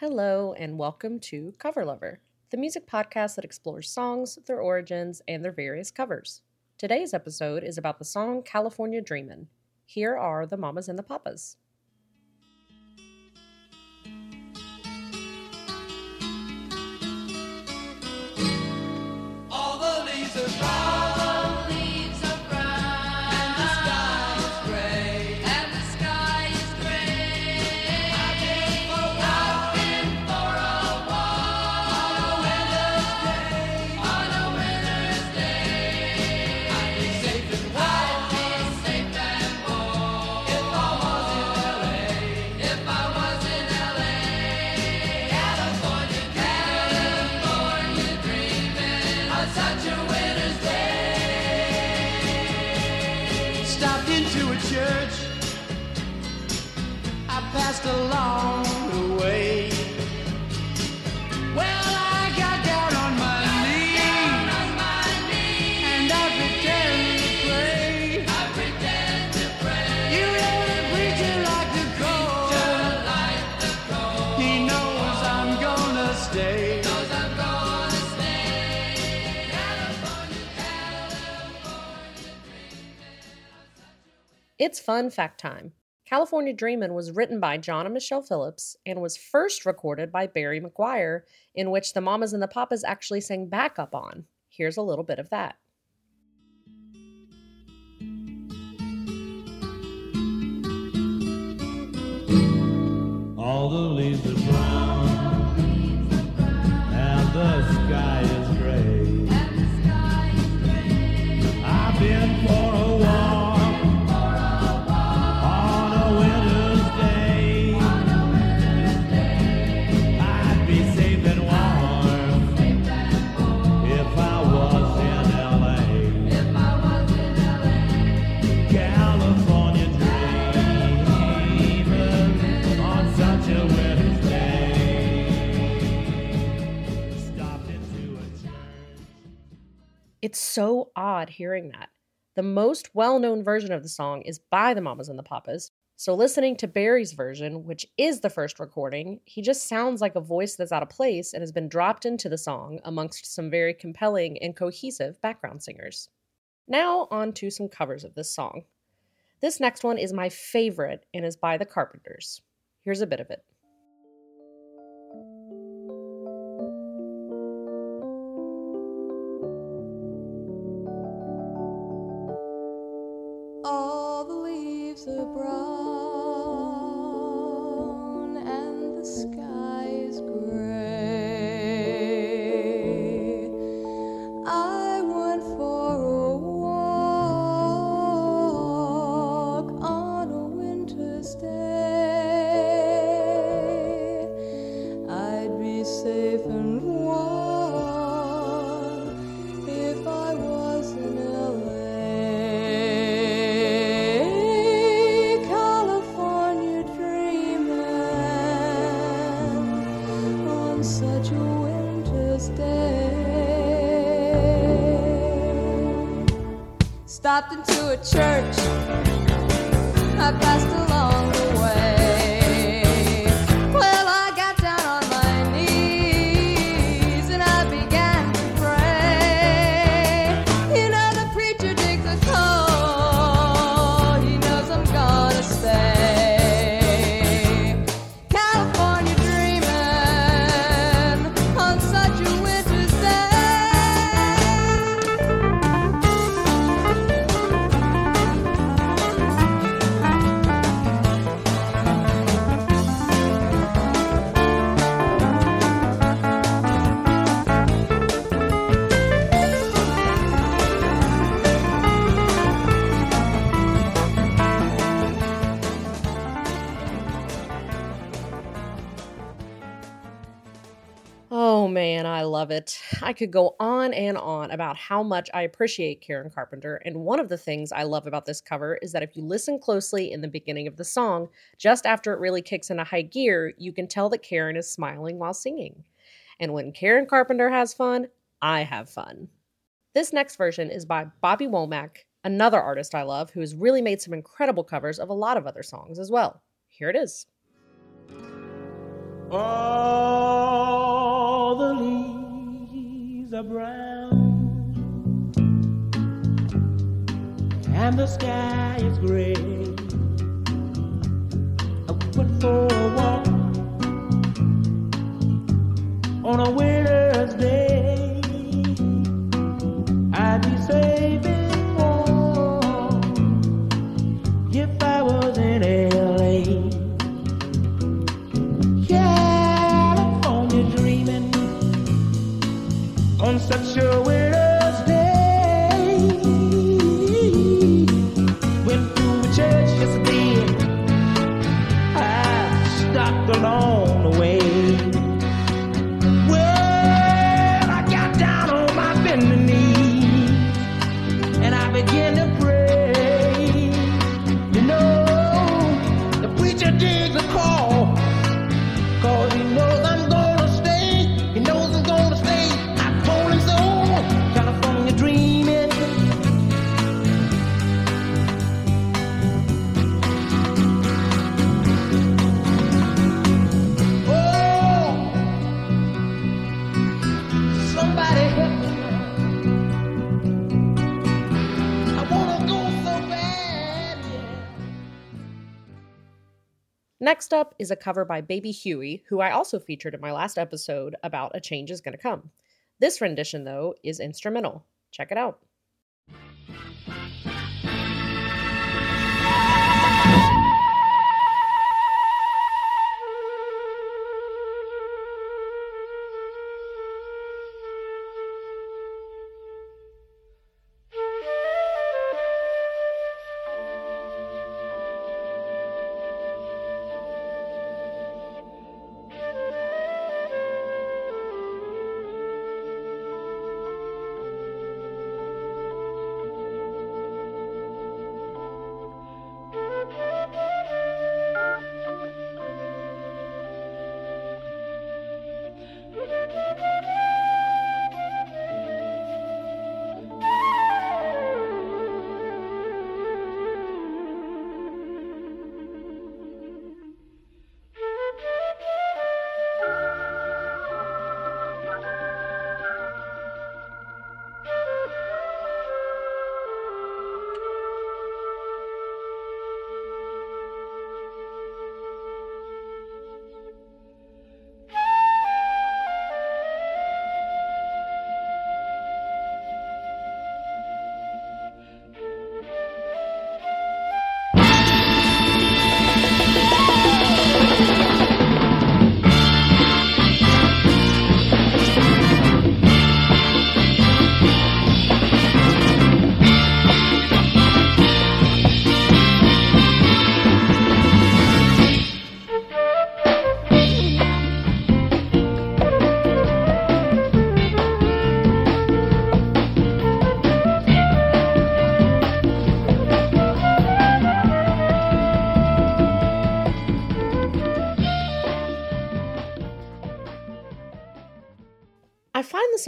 Hello, and welcome to Cover Lover, the music podcast that explores songs, their origins, and their various covers. Today's episode is about the song California Dreamin'. Here are the mamas and the papas. All the leaves are brown, I along the way. Well, I got down on my knees, and I pretend to pray. I pretend to pray. You know the preacher like the cold. He knows I'm gonna stay. Knows I'm gonna stay. California, California It's fun fact time. California Dreamin' was written by John and Michelle Phillips and was first recorded by Barry McGuire, in which the mamas and the papas actually sang backup on. Here's a little bit of that. All the leaves It's so odd hearing that. The most well known version of the song is by the Mamas and the Papas. So, listening to Barry's version, which is the first recording, he just sounds like a voice that's out of place and has been dropped into the song amongst some very compelling and cohesive background singers. Now, on to some covers of this song. This next one is my favorite and is by the Carpenters. Here's a bit of it. Are brown and the sky is gray. Stopped into a church. I passed love it. I could go on and on about how much I appreciate Karen Carpenter, and one of the things I love about this cover is that if you listen closely in the beginning of the song, just after it really kicks into high gear, you can tell that Karen is smiling while singing. And when Karen Carpenter has fun, I have fun. This next version is by Bobby Womack, another artist I love who has really made some incredible covers of a lot of other songs as well. Here it is. All the leaves are brown, and the sky is gray. I went for a walk on a winter's day. I'd be Next up is a cover by Baby Huey, who I also featured in my last episode about A Change is Gonna Come. This rendition, though, is instrumental. Check it out.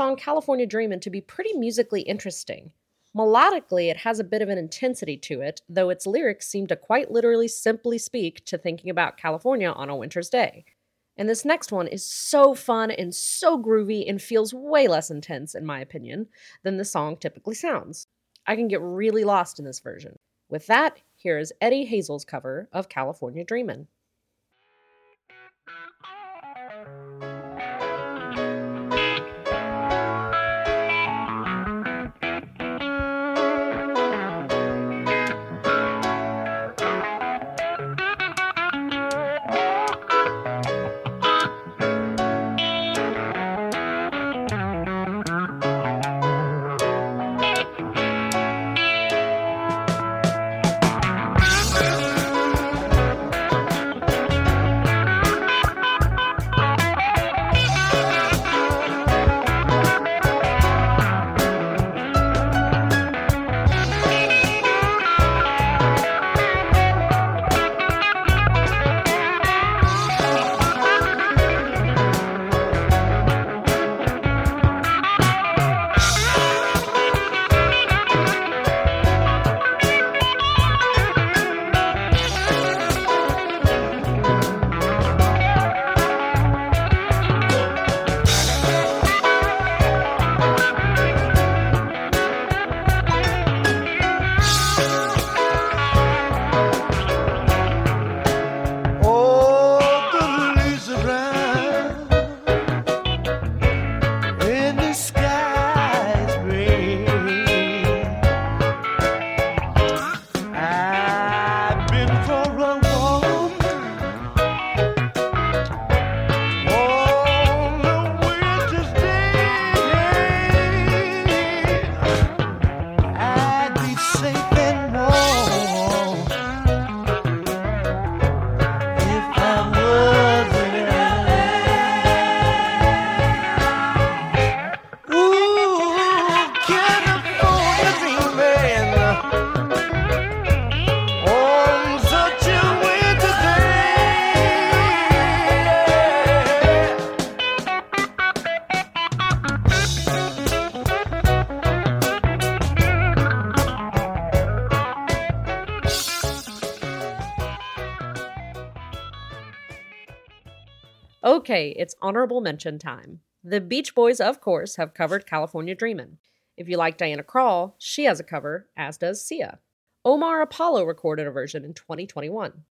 Song California Dreamin' to be pretty musically interesting. Melodically, it has a bit of an intensity to it, though its lyrics seem to quite literally simply speak to thinking about California on a winter's day. And this next one is so fun and so groovy and feels way less intense, in my opinion, than the song typically sounds. I can get really lost in this version. With that, here is Eddie Hazel's cover of California Dreamin'. Okay, it's honorable mention time. The Beach Boys, of course, have covered California Dreamin'. If you like Diana Krall, she has a cover, as does Sia. Omar Apollo recorded a version in 2021.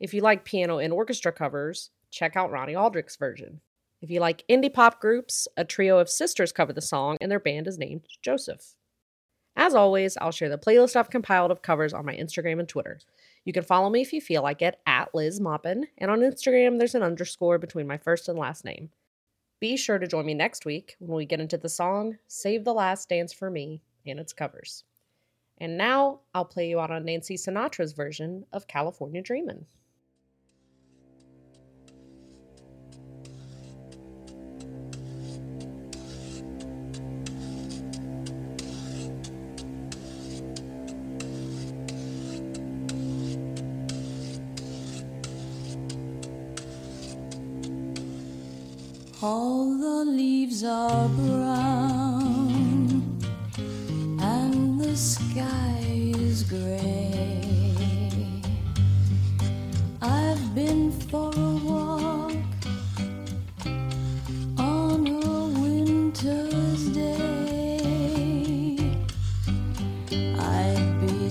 If you like piano and orchestra covers, check out Ronnie Aldrich's version. If you like indie pop groups, a trio of sisters cover the song and their band is named Joseph. As always, I'll share the playlist I've compiled of covers on my Instagram and Twitter. You can follow me if you feel like it at Liz Moppin, and on Instagram there's an underscore between my first and last name. Be sure to join me next week when we get into the song Save the Last Dance for Me and its covers. And now I'll play you out on Nancy Sinatra's version of California Dreamin'. All the leaves are brown and the sky is gray. I've been for a walk on a winter's day. I'd be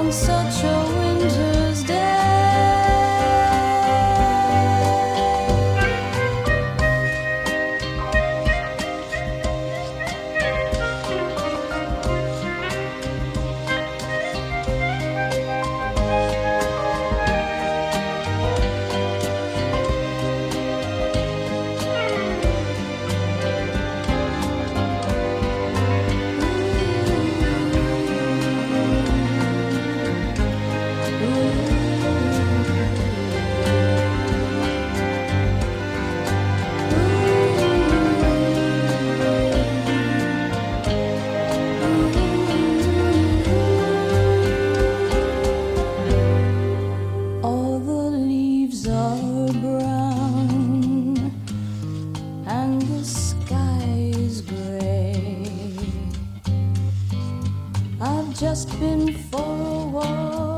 on such a winter's just been for a walk